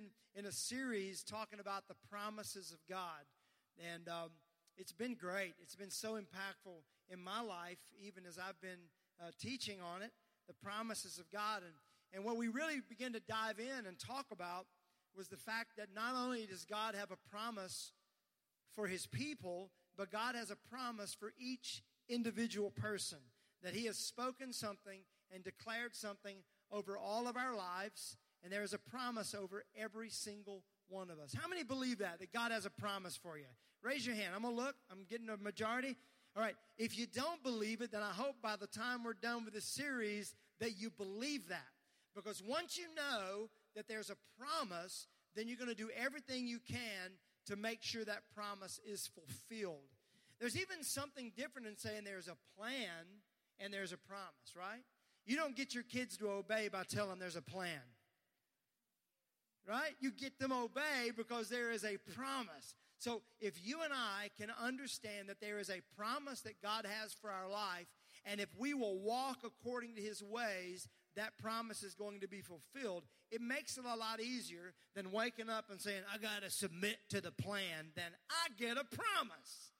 been in a series talking about the promises of God. And um, it's been great. It's been so impactful in my life, even as I've been uh, teaching on it, the promises of God. And, and what we really begin to dive in and talk about was the fact that not only does God have a promise for his people, but God has a promise for each individual person. That he has spoken something and declared something over all of our lives, and there is a promise over every single one of us. How many believe that? That God has a promise for you? Raise your hand. I'm going to look. I'm getting a majority. All right. If you don't believe it, then I hope by the time we're done with this series that you believe that. Because once you know that there's a promise, then you're going to do everything you can to make sure that promise is fulfilled. There's even something different in saying there's a plan and there's a promise, right? You don't get your kids to obey by telling them there's a plan. Right? You get them obey because there is a promise. So if you and I can understand that there is a promise that God has for our life, and if we will walk according to his ways, that promise is going to be fulfilled. It makes it a lot easier than waking up and saying, I got to submit to the plan, then I get a promise.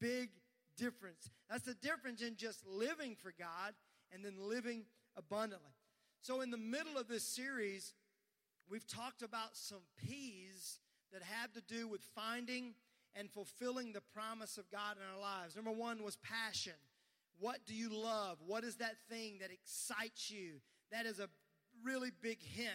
Big difference. That's the difference in just living for God and then living abundantly. So, in the middle of this series, we've talked about some P's that have to do with finding and fulfilling the promise of God in our lives. Number one was passion. What do you love? What is that thing that excites you? That is a really big hint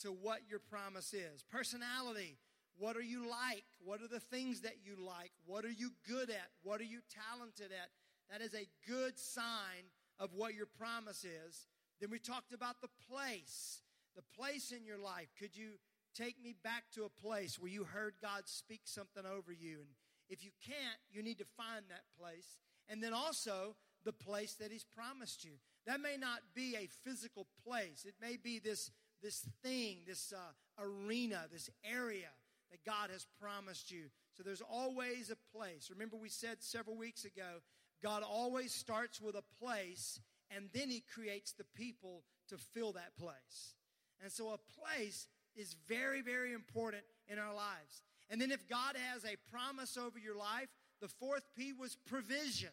to what your promise is. Personality. What are you like? What are the things that you like? What are you good at? What are you talented at? That is a good sign of what your promise is. Then we talked about the place, the place in your life. Could you take me back to a place where you heard God speak something over you? And if you can't, you need to find that place. And then also the place that He's promised you. That may not be a physical place, it may be this, this thing, this uh, arena, this area that God has promised you. So there's always a place. Remember, we said several weeks ago God always starts with a place and then he creates the people to fill that place. And so a place is very, very important in our lives. And then if God has a promise over your life, the fourth P was provision.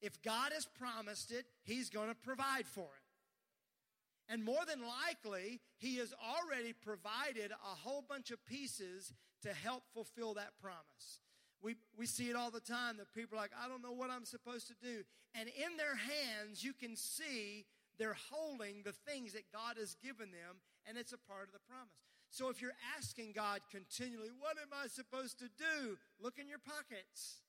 If God has promised it, he's going to provide for it. And more than likely, he has already provided a whole bunch of pieces to help fulfill that promise. We, we see it all the time that people are like, I don't know what I'm supposed to do. And in their hands, you can see they're holding the things that God has given them, and it's a part of the promise. So if you're asking God continually, What am I supposed to do? Look in your pockets,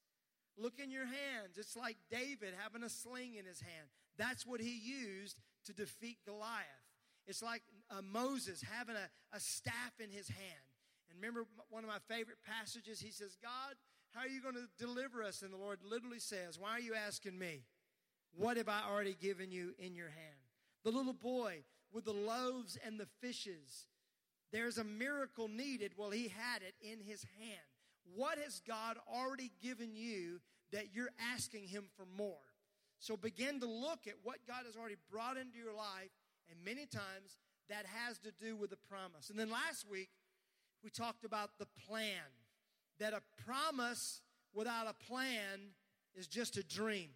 look in your hands. It's like David having a sling in his hand. That's what he used to defeat Goliath. It's like uh, Moses having a, a staff in his hand. And remember one of my favorite passages? He says, God, how are you going to deliver us? And the Lord literally says, Why are you asking me? What have I already given you in your hand? The little boy with the loaves and the fishes. There's a miracle needed. Well, he had it in his hand. What has God already given you that you're asking him for more? So begin to look at what God has already brought into your life, and many times that has to do with the promise. And then last week, we talked about the plan that a promise without a plan is just a dream.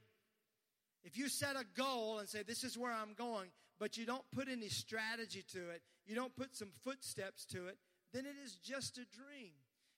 If you set a goal and say, This is where I'm going, but you don't put any strategy to it, you don't put some footsteps to it, then it is just a dream.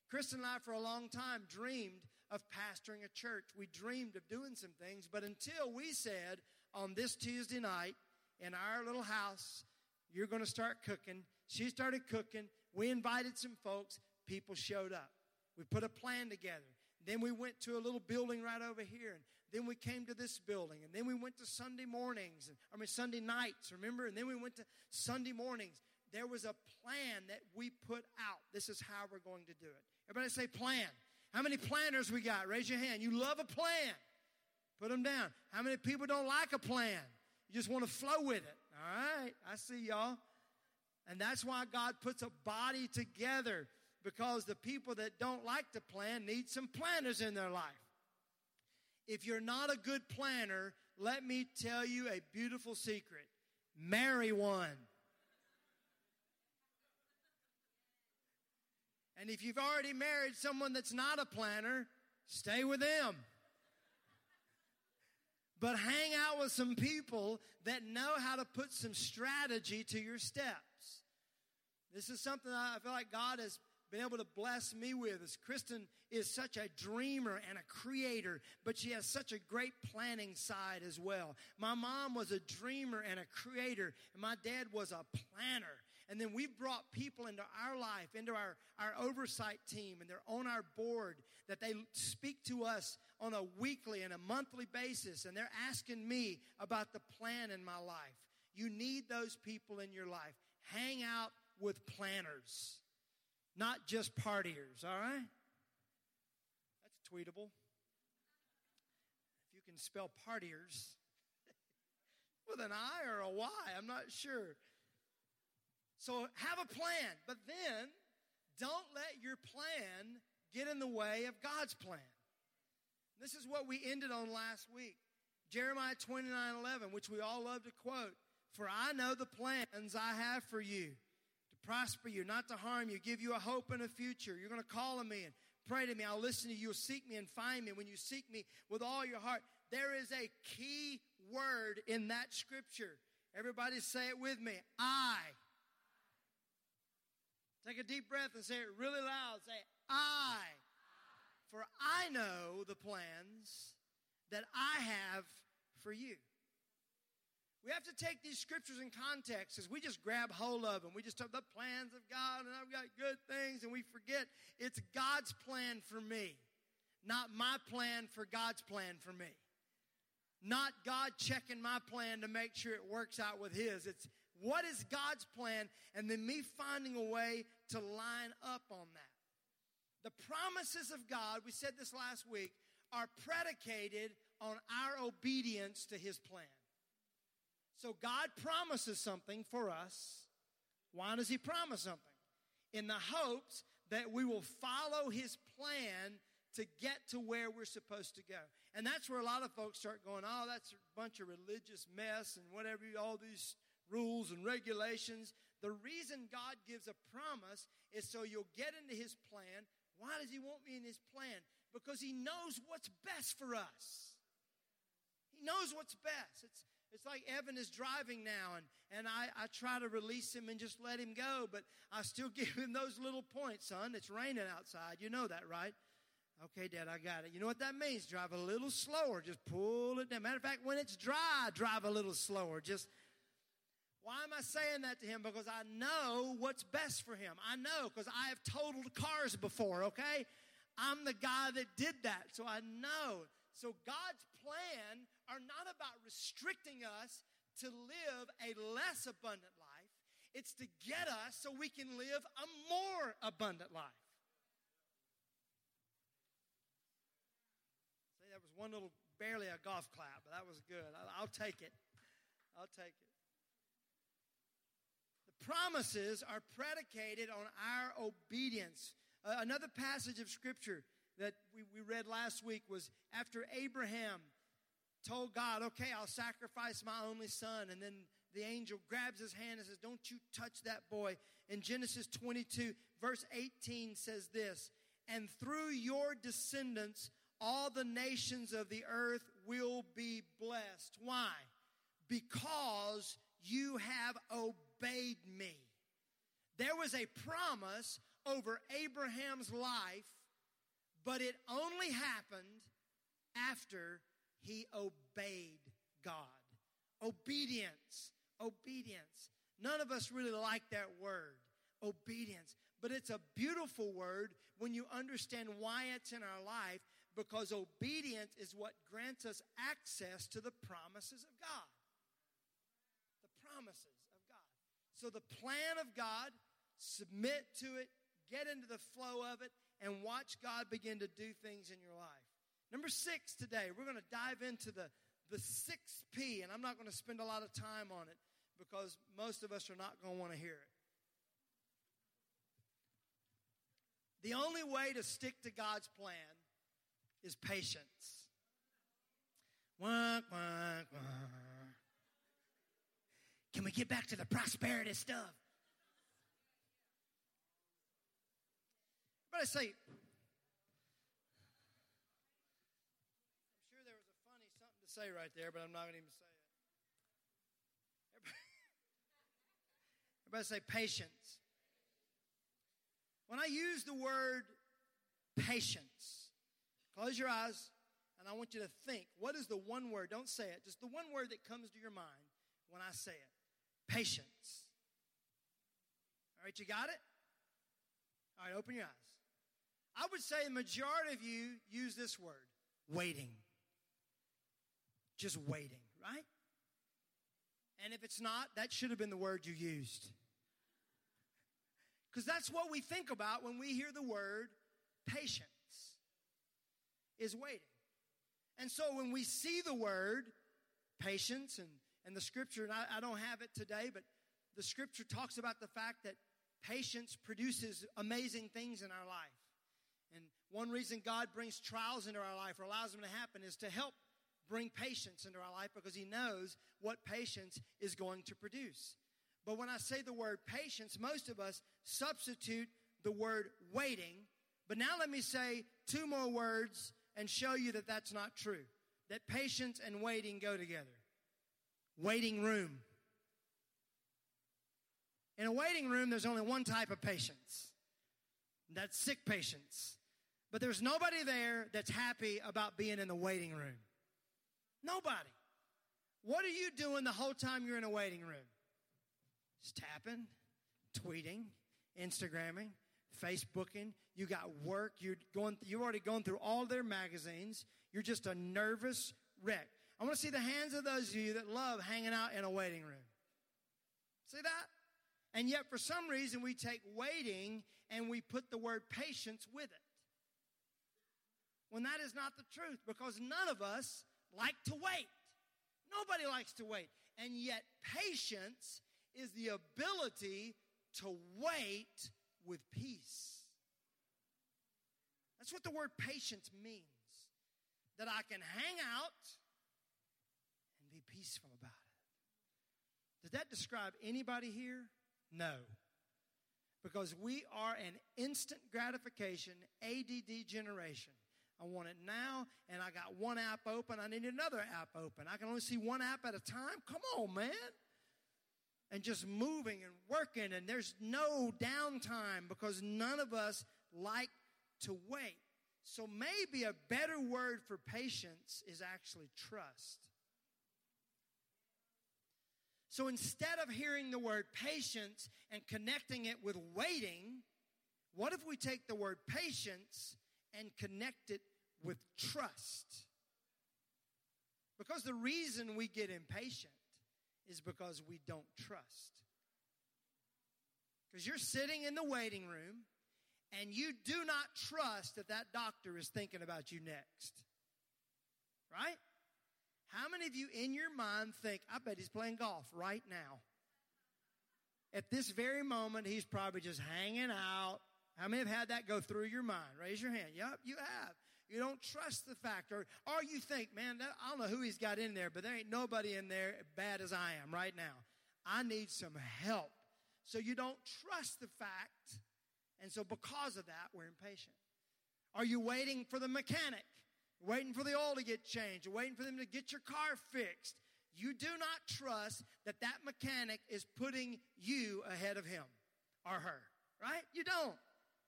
Chris and I, for a long time, dreamed of pastoring a church. We dreamed of doing some things, but until we said on this Tuesday night in our little house, you're going to start cooking. She started cooking. We invited some folks. People showed up. We put a plan together. Then we went to a little building right over here. And then we came to this building. And then we went to Sunday mornings. And, I mean, Sunday nights, remember? And then we went to Sunday mornings. There was a plan that we put out. This is how we're going to do it. Everybody say plan. How many planners we got? Raise your hand. You love a plan. Put them down. How many people don't like a plan? You just want to flow with it. All right. I see y'all. And that's why God puts a body together because the people that don't like to plan need some planners in their life. If you're not a good planner, let me tell you a beautiful secret marry one. And if you've already married someone that's not a planner, stay with them. But hang out with some people that know how to put some strategy to your steps. This is something I feel like God has been able to bless me with is Kristen is such a dreamer and a creator, but she has such a great planning side as well. My mom was a dreamer and a creator, and my dad was a planner. And then we've brought people into our life, into our, our oversight team, and they're on our board that they speak to us on a weekly and a monthly basis, and they're asking me about the plan in my life. You need those people in your life. Hang out with planners not just partiers, all right? That's tweetable. If you can spell partiers with an I or a Y, I'm not sure. So have a plan, but then don't let your plan get in the way of God's plan. This is what we ended on last week. Jeremiah 29 11, which we all love to quote. For I know the plans I have for you prosper you, not to harm you, give you a hope and a future. You're going to call on me and pray to me. I'll listen to you. You'll seek me and find me. When you seek me with all your heart, there is a key word in that scripture. Everybody say it with me. I. Take a deep breath and say it really loud. Say, I. For I know the plans that I have for you. We have to take these scriptures in context as we just grab hold of them. We just talk the plans of God and I've got good things and we forget it's God's plan for me, not my plan for God's plan for me. Not God checking my plan to make sure it works out with His. It's what is God's plan and then me finding a way to line up on that. The promises of God, we said this last week, are predicated on our obedience to His plan. So God promises something for us. Why does He promise something? In the hopes that we will follow His plan to get to where we're supposed to go. And that's where a lot of folks start going, oh, that's a bunch of religious mess and whatever, all these rules and regulations. The reason God gives a promise is so you'll get into His plan. Why does He want me in His plan? Because He knows what's best for us. He knows what's best. It's, it's like Evan is driving now, and, and I, I try to release him and just let him go, but I still give him those little points, son. It's raining outside. You know that, right? Okay, Dad, I got it. You know what that means? Drive a little slower. Just pull it down. Matter of fact, when it's dry, drive a little slower. Just why am I saying that to him? Because I know what's best for him. I know because I have totaled cars before, okay? I'm the guy that did that, so I know. So God's plan are not about restricting us to live a less abundant life. It's to get us so we can live a more abundant life. See, that was one little, barely a golf clap, but that was good. I'll take it. I'll take it. The promises are predicated on our obedience. Uh, another passage of Scripture that we, we read last week was after Abraham told God, okay, I'll sacrifice my only son. And then the angel grabs his hand and says, Don't you touch that boy. In Genesis 22, verse 18 says this And through your descendants, all the nations of the earth will be blessed. Why? Because you have obeyed me. There was a promise over Abraham's life, but it only happened after he obeyed God. Obedience. Obedience. None of us really like that word, obedience. But it's a beautiful word when you understand why it's in our life because obedience is what grants us access to the promises of God. The promises of God. So the plan of God, submit to it, get into the flow of it, and watch God begin to do things in your life. Number six today, we're going to dive into the, the six P, and I'm not going to spend a lot of time on it because most of us are not going to want to hear it. The only way to stick to God's plan is patience. Wah, wah, wah. Can we get back to the prosperity stuff? Everybody say, I'm sure there was a funny something say right there, but I'm not going to even say it. Everybody, everybody say patience. When I use the word patience, close your eyes and I want you to think what is the one word? Don't say it, just the one word that comes to your mind when I say it patience. All right, you got it? All right, open your eyes. I would say the majority of you use this word waiting. Just waiting, right? And if it's not, that should have been the word you used. Because that's what we think about when we hear the word patience is waiting. And so when we see the word patience and, and the scripture, and I, I don't have it today, but the scripture talks about the fact that patience produces amazing things in our life. And one reason God brings trials into our life or allows them to happen is to help bring patience into our life because He knows what patience is going to produce. But when I say the word patience, most of us substitute the word waiting. But now let me say two more words and show you that that's not true. That patience and waiting go together. Waiting room. In a waiting room, there's only one type of patience. That's sick patience. But there's nobody there that's happy about being in the waiting room. Nobody. What are you doing the whole time you're in a waiting room? Just tapping, tweeting, Instagramming, Facebooking. You got work. You're going. You've already gone through all their magazines. You're just a nervous wreck. I want to see the hands of those of you that love hanging out in a waiting room. See that? And yet, for some reason, we take waiting and we put the word patience with it. When that is not the truth, because none of us like to wait. Nobody likes to wait. And yet, patience is the ability to wait with peace. That's what the word patience means. That I can hang out and be peaceful about it. Does that describe anybody here? No. Because we are an instant gratification, ADD generation. I want it now, and I got one app open. I need another app open. I can only see one app at a time. Come on, man. And just moving and working, and there's no downtime because none of us like to wait. So maybe a better word for patience is actually trust. So instead of hearing the word patience and connecting it with waiting, what if we take the word patience and connect it with trust. Because the reason we get impatient is because we don't trust. Because you're sitting in the waiting room and you do not trust that that doctor is thinking about you next. Right? How many of you in your mind think, I bet he's playing golf right now? At this very moment, he's probably just hanging out. How many have had that go through your mind? Raise your hand. Yep, you have. You don't trust the fact, or, or you think, man, I don't know who he's got in there, but there ain't nobody in there bad as I am right now. I need some help. So you don't trust the fact. And so because of that, we're impatient. Are you waiting for the mechanic? Waiting for the oil to get changed? Waiting for them to get your car fixed? You do not trust that that mechanic is putting you ahead of him or her, right? You don't.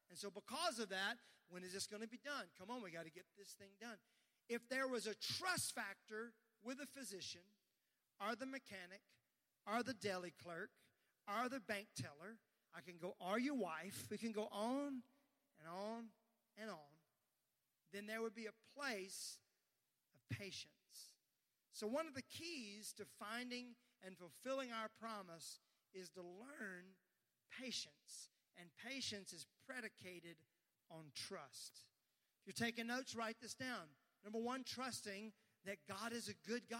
And so because of that, when is this going to be done? Come on, we got to get this thing done. If there was a trust factor with a physician, or the mechanic, or the deli clerk, or the bank teller, I can go, or your wife, we can go on and on and on, then there would be a place of patience. So, one of the keys to finding and fulfilling our promise is to learn patience. And patience is predicated on trust. If you're taking notes, write this down. Number one, trusting that God is a good God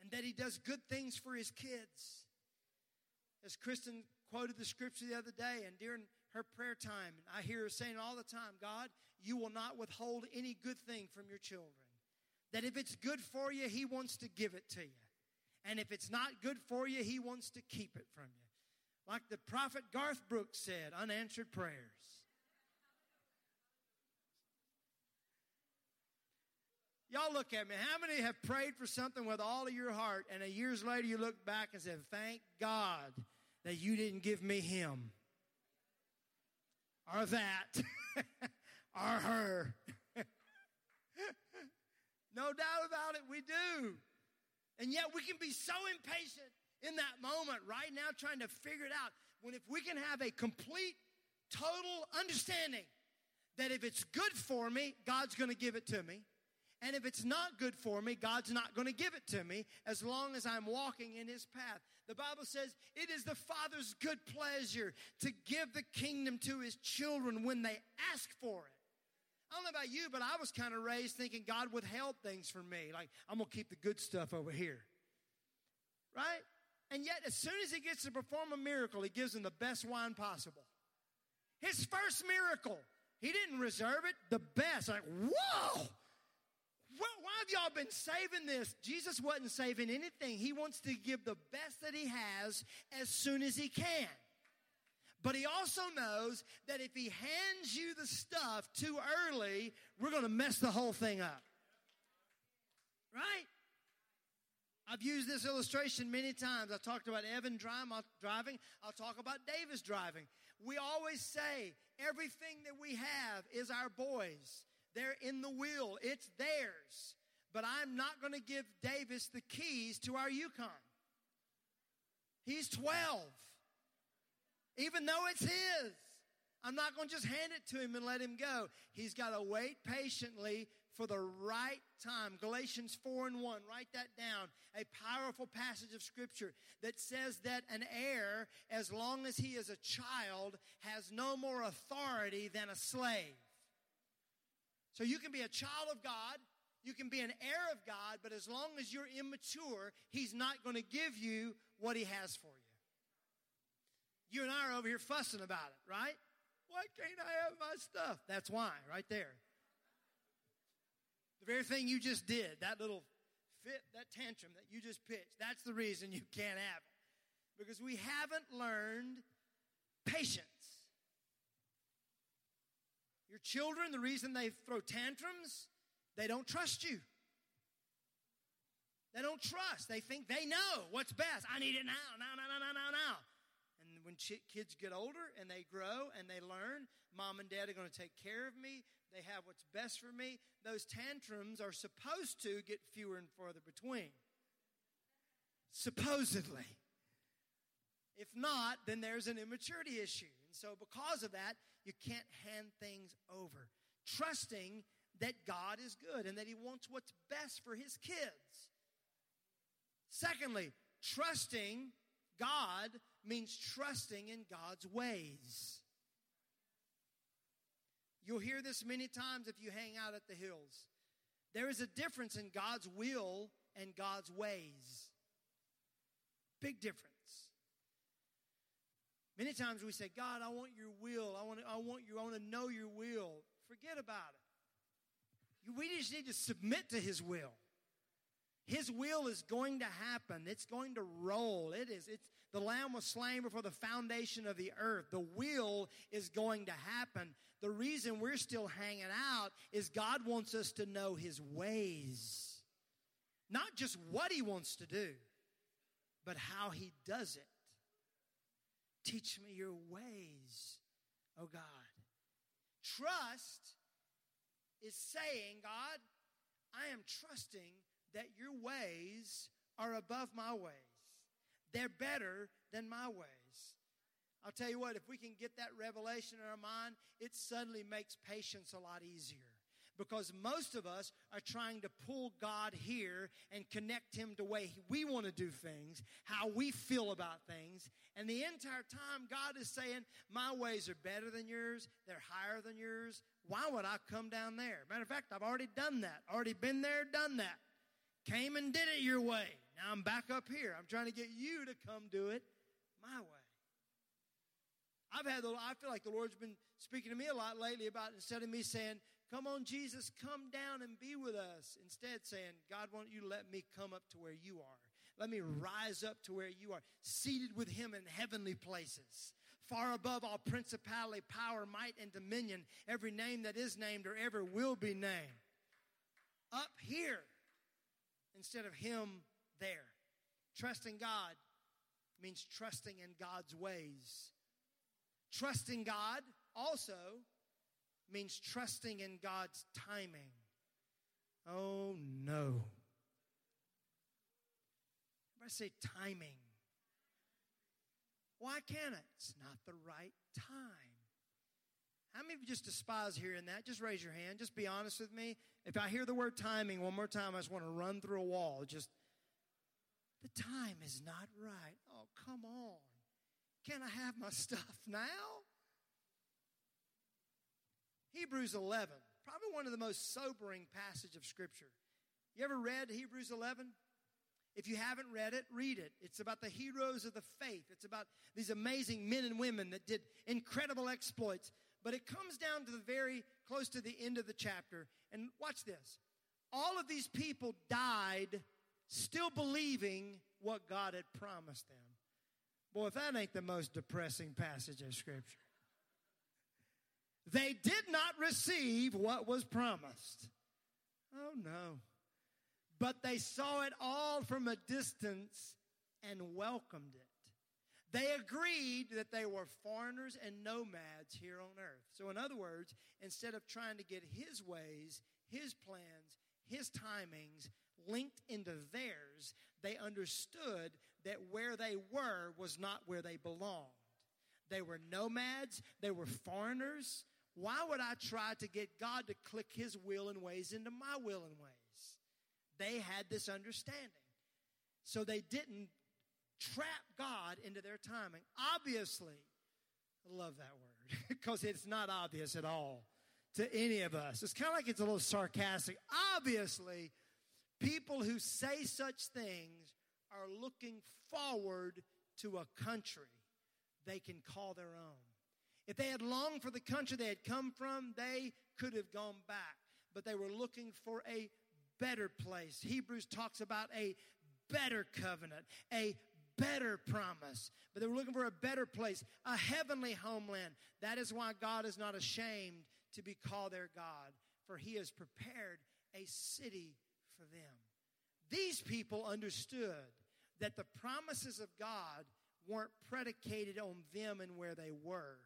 and that He does good things for His kids. As Kristen quoted the scripture the other day, and during her prayer time, I hear her saying all the time, God, you will not withhold any good thing from your children. That if it's good for you, He wants to give it to you. And if it's not good for you, He wants to keep it from you. Like the prophet Garth Brooks said, unanswered prayers. Y'all look at me. How many have prayed for something with all of your heart, and a years later you look back and say, Thank God that you didn't give me him or that or her. no doubt about it, we do. And yet we can be so impatient in that moment right now trying to figure it out. When if we can have a complete, total understanding that if it's good for me, God's going to give it to me. And if it's not good for me, God's not going to give it to me as long as I'm walking in His path. The Bible says it is the Father's good pleasure to give the kingdom to His children when they ask for it. I don't know about you, but I was kind of raised thinking God withheld things from me. Like, I'm going to keep the good stuff over here. Right? And yet, as soon as He gets to perform a miracle, He gives them the best wine possible. His first miracle, He didn't reserve it, the best. Like, whoa! why have y'all been saving this? Jesus wasn't saving anything. He wants to give the best that he has as soon as he can. But he also knows that if he hands you the stuff too early, we're going to mess the whole thing up. Right? I've used this illustration many times. I talked about Evan driving. I'll talk about Davis driving. We always say everything that we have is our boys. They're in the wheel. It's theirs. But I'm not going to give Davis the keys to our Yukon. He's 12. Even though it's his. I'm not going to just hand it to him and let him go. He's got to wait patiently for the right time. Galatians 4 and 1, write that down. A powerful passage of scripture that says that an heir, as long as he is a child, has no more authority than a slave. So you can be a child of God, you can be an heir of God, but as long as you're immature, He's not going to give you what He has for you. You and I are over here fussing about it, right? Why can't I have my stuff? That's why, right there. The very thing you just did, that little fit, that tantrum that you just pitched, that's the reason you can't have it. Because we haven't learned patience. Your children, the reason they throw tantrums, they don't trust you. They don't trust. They think they know what's best. I need it now, now, now, now, now, now. And when kids get older and they grow and they learn, mom and dad are going to take care of me. They have what's best for me. Those tantrums are supposed to get fewer and further between. Supposedly. If not, then there's an immaturity issue. And so, because of that, you can't hand things over. Trusting that God is good and that He wants what's best for His kids. Secondly, trusting God means trusting in God's ways. You'll hear this many times if you hang out at the hills. There is a difference in God's will and God's ways. Big difference. Many times we say, God, I want your will. I want, I want you, I want to know your will. Forget about it. We just need to submit to his will. His will is going to happen. It's going to roll. It is. It's the lamb was slain before the foundation of the earth. The will is going to happen. The reason we're still hanging out is God wants us to know his ways. Not just what he wants to do, but how he does it. Teach me your ways, oh God. Trust is saying, God, I am trusting that your ways are above my ways. They're better than my ways. I'll tell you what, if we can get that revelation in our mind, it suddenly makes patience a lot easier because most of us are trying to pull God here and connect Him to the way we want to do things, how we feel about things. And the entire time, God is saying, My ways are better than yours, they're higher than yours. Why would I come down there? Matter of fact, I've already done that, already been there, done that. Came and did it your way. Now I'm back up here. I'm trying to get you to come do it my way. I've had the, I feel like the Lord's been speaking to me a lot lately about instead of me saying, Come on, Jesus, come down and be with us. Instead, saying, God, why don't you let me come up to where you are? Let me rise up to where you are, seated with him in heavenly places, far above all principality, power, might, and dominion, every name that is named or ever will be named. up here instead of him there. Trusting God means trusting in God's ways. Trusting God also means trusting in God's timing. Oh no. I say timing. Why can't it? It's not the right time. How many of you just despise hearing that? Just raise your hand. Just be honest with me. If I hear the word timing one more time, I just want to run through a wall. Just, the time is not right. Oh, come on. Can I have my stuff now? Hebrews 11, probably one of the most sobering passage of Scripture. You ever read Hebrews 11? If you haven't read it, read it. It's about the heroes of the faith. It's about these amazing men and women that did incredible exploits. But it comes down to the very close to the end of the chapter. And watch this. All of these people died still believing what God had promised them. Boy, if that ain't the most depressing passage of Scripture. They did not receive what was promised. Oh no. But they saw it all from a distance and welcomed it. They agreed that they were foreigners and nomads here on earth. So, in other words, instead of trying to get his ways, his plans, his timings linked into theirs, they understood that where they were was not where they belonged. They were nomads, they were foreigners. Why would I try to get God to click his will and ways into my will and ways? They had this understanding. So they didn't trap God into their timing. Obviously, I love that word because it's not obvious at all to any of us. It's kind of like it's a little sarcastic. Obviously, people who say such things are looking forward to a country they can call their own. If they had longed for the country they had come from, they could have gone back. But they were looking for a better place. Hebrews talks about a better covenant, a better promise. But they were looking for a better place, a heavenly homeland. That is why God is not ashamed to be called their God, for he has prepared a city for them. These people understood that the promises of God weren't predicated on them and where they were,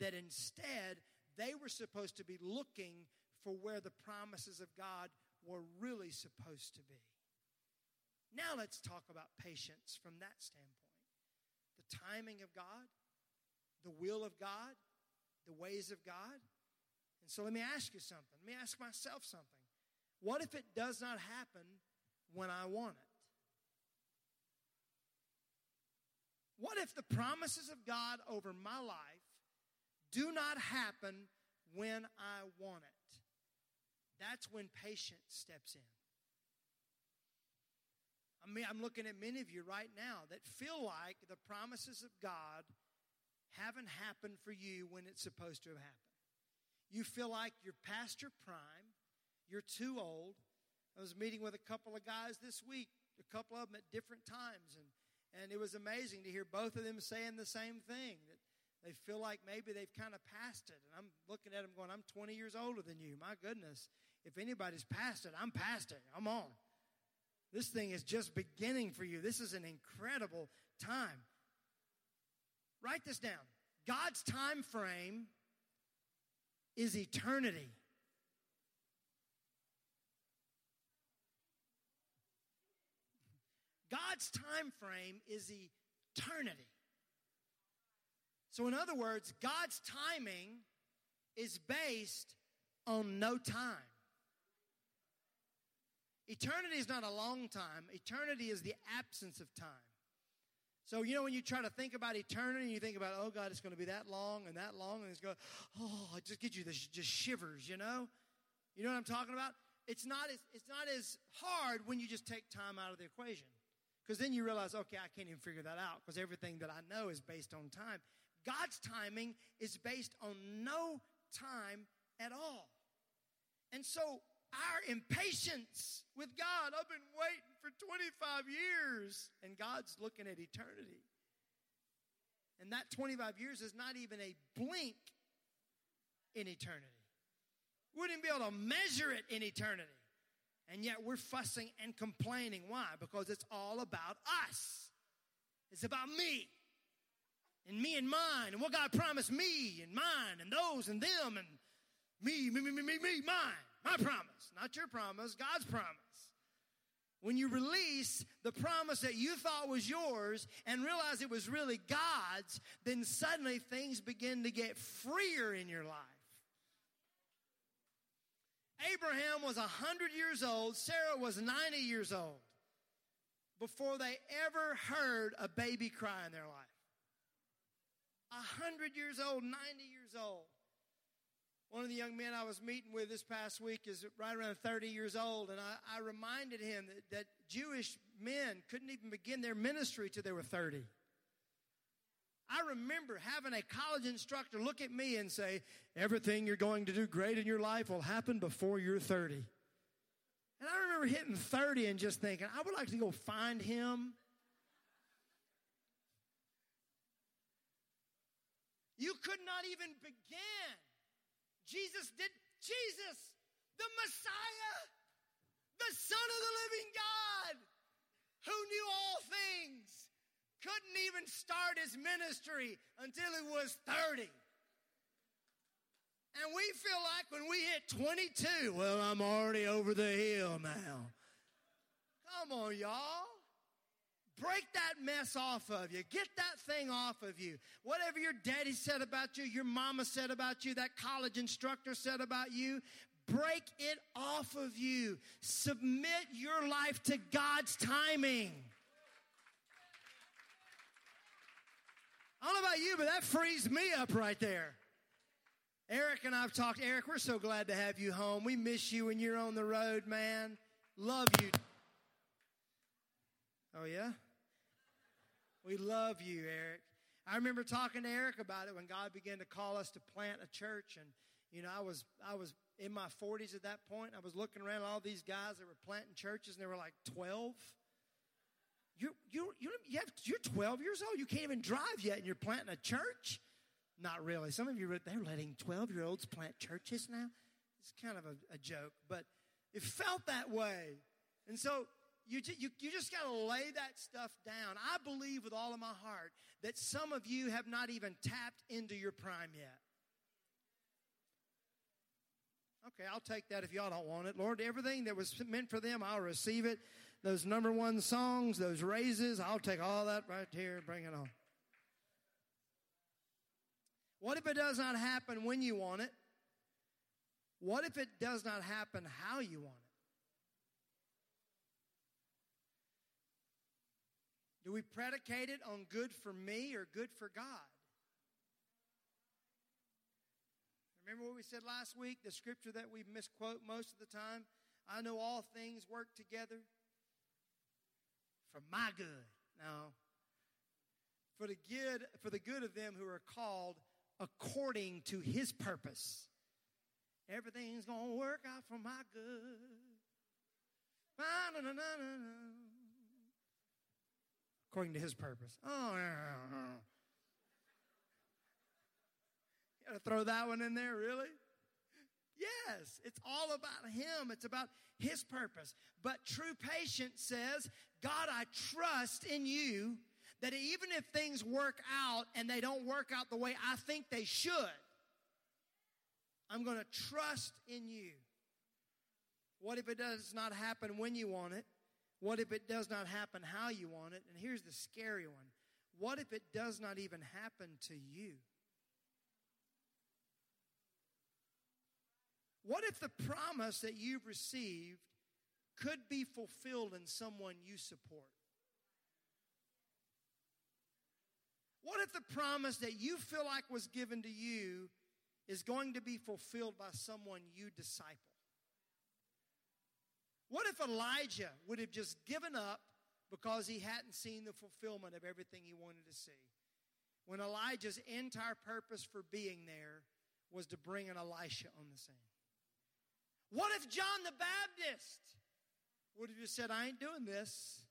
that instead they were supposed to be looking for where the promises of God were really supposed to be. Now let's talk about patience from that standpoint. The timing of God, the will of God, the ways of God. And so let me ask you something. Let me ask myself something. What if it does not happen when I want it? What if the promises of God over my life do not happen when I want it? That's when patience steps in. I mean, I'm looking at many of you right now that feel like the promises of God haven't happened for you when it's supposed to have happened. You feel like you're past your prime, you're too old. I was meeting with a couple of guys this week, a couple of them at different times, and, and it was amazing to hear both of them saying the same thing that they feel like maybe they've kind of passed it. And I'm looking at them going, I'm 20 years older than you. My goodness. If anybody's past it, I'm past it. I'm on. This thing is just beginning for you. This is an incredible time. Write this down. God's time frame is eternity. God's time frame is eternity. So, in other words, God's timing is based on no time. Eternity is not a long time, eternity is the absence of time. So, you know, when you try to think about eternity, you think about, oh God, it's going to be that long and that long, and it's going, oh, it just gives you this just shivers, you know? You know what I'm talking about? It's not as, it's not as hard when you just take time out of the equation. Because then you realize, okay, I can't even figure that out because everything that I know is based on time. God's timing is based on no time at all. And so our impatience with God. I've been waiting for 25 years, and God's looking at eternity. And that 25 years is not even a blink in eternity. Wouldn't be able to measure it in eternity. And yet we're fussing and complaining. Why? Because it's all about us. It's about me and me and mine and what God promised me and mine and those and them and me, me, me, me, me, me, mine. My promise. Not your promise, God's promise. When you release the promise that you thought was yours and realize it was really God's, then suddenly things begin to get freer in your life. Abraham was 100 years old, Sarah was 90 years old before they ever heard a baby cry in their life. 100 years old, 90 years old. One of the young men I was meeting with this past week is right around 30 years old, and I, I reminded him that, that Jewish men couldn't even begin their ministry till they were 30. I remember having a college instructor look at me and say, Everything you're going to do great in your life will happen before you're 30. And I remember hitting 30 and just thinking, I would like to go find him. You could not even begin Jesus did, Jesus, the Messiah, the Son of the living God, who knew all things, couldn't even start his ministry until he was 30. And we feel like when we hit 22, well, I'm already over the hill now. Come on, y'all. Break that mess off of you. Get that thing off of you. Whatever your daddy said about you, your mama said about you, that college instructor said about you, break it off of you. Submit your life to God's timing. I don't know about you, but that frees me up right there. Eric and I've talked. Eric, we're so glad to have you home. We miss you when you're on the road, man. Love you. Oh, yeah? We love you, Eric. I remember talking to Eric about it when God began to call us to plant a church. And, you know, I was, I was in my 40s at that point. I was looking around all these guys that were planting churches, and they were like 12. You're, you you you have, you're 12 years old. You can't even drive yet, and you're planting a church? Not really. Some of you, they're letting 12 year olds plant churches now. It's kind of a, a joke, but it felt that way. And so you, you, you just got to lay that stuff down. I believe with all of my heart that some of you have not even tapped into your prime yet. Okay, I'll take that if y'all don't want it. Lord, everything that was meant for them, I'll receive it. Those number one songs, those raises, I'll take all that right here bring it on. What if it does not happen when you want it? What if it does not happen how you want it? Do we predicate it on good for me or good for God? Remember what we said last week? The scripture that we misquote most of the time? I know all things work together for my good. Now, for the good, for the good of them who are called according to his purpose. Everything's gonna work out for my good. Ah, according to his purpose. Oh, you got to throw that one in there, really? Yes, it's all about him. It's about his purpose. But true patience says, God, I trust in you that even if things work out and they don't work out the way I think they should, I'm going to trust in you. What if it does not happen when you want it? What if it does not happen how you want it? And here's the scary one what if it does not even happen to you? What if the promise that you've received could be fulfilled in someone you support? What if the promise that you feel like was given to you is going to be fulfilled by someone you disciple? What if Elijah would have just given up because he hadn't seen the fulfillment of everything he wanted to see? When Elijah's entire purpose for being there was to bring an Elisha on the scene. What if John the Baptist would have just said, I ain't doing this?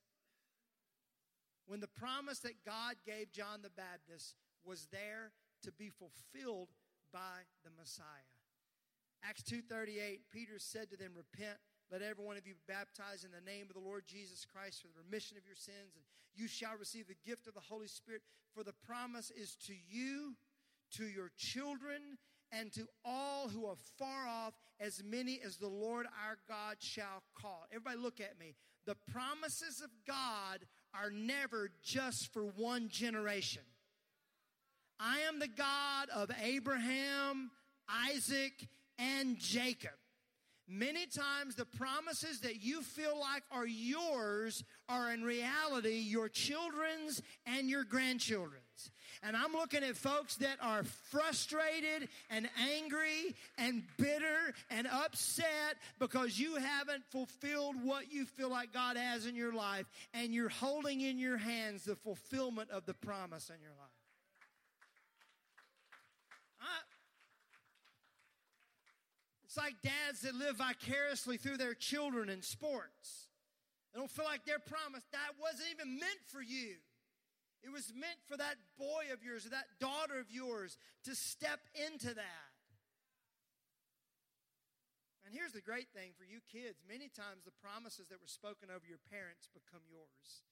When the promise that God gave John the Baptist was there to be fulfilled by the Messiah. Acts 2:38 Peter said to them repent let every one of you be baptized in the name of the Lord Jesus Christ for the remission of your sins, and you shall receive the gift of the Holy Spirit. For the promise is to you, to your children, and to all who are far off, as many as the Lord our God shall call. Everybody, look at me. The promises of God are never just for one generation. I am the God of Abraham, Isaac, and Jacob. Many times the promises that you feel like are yours are in reality your children's and your grandchildren's. And I'm looking at folks that are frustrated and angry and bitter and upset because you haven't fulfilled what you feel like God has in your life and you're holding in your hands the fulfillment of the promise in your life. Like dads that live vicariously through their children in sports. They don't feel like their promise that wasn't even meant for you. It was meant for that boy of yours or that daughter of yours to step into that. And here's the great thing for you kids many times the promises that were spoken over your parents become yours.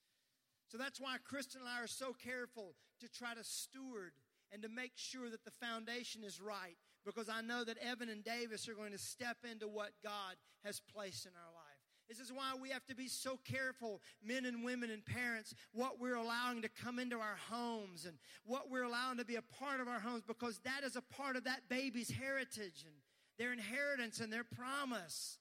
So that's why Kristen and I are so careful to try to steward and to make sure that the foundation is right because I know that Evan and Davis are going to step into what God has placed in our life. This is why we have to be so careful, men and women and parents, what we're allowing to come into our homes and what we're allowing to be a part of our homes because that is a part of that baby's heritage and their inheritance and their promise.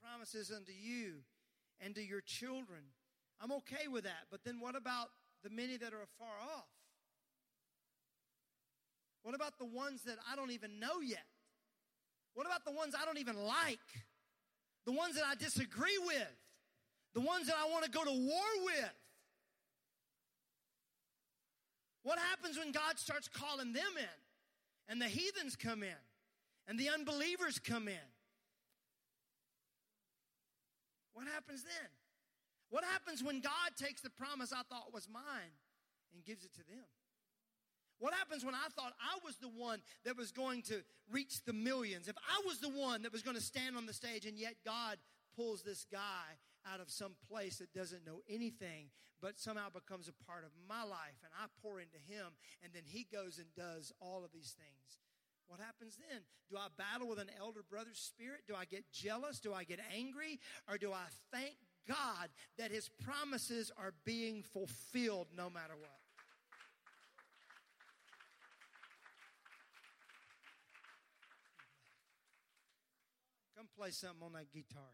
The promise is unto you and to your children. I'm okay with that, but then what about the many that are far off? What about the ones that I don't even know yet? What about the ones I don't even like? The ones that I disagree with? The ones that I want to go to war with? What happens when God starts calling them in and the heathens come in and the unbelievers come in? What happens then? What happens when God takes the promise I thought was mine and gives it to them? What happens when I thought I was the one that was going to reach the millions? If I was the one that was going to stand on the stage and yet God pulls this guy out of some place that doesn't know anything, but somehow becomes a part of my life and I pour into him and then he goes and does all of these things. What happens then? Do I battle with an elder brother spirit? Do I get jealous? Do I get angry? Or do I thank God that his promises are being fulfilled no matter what? Come play something on that guitar.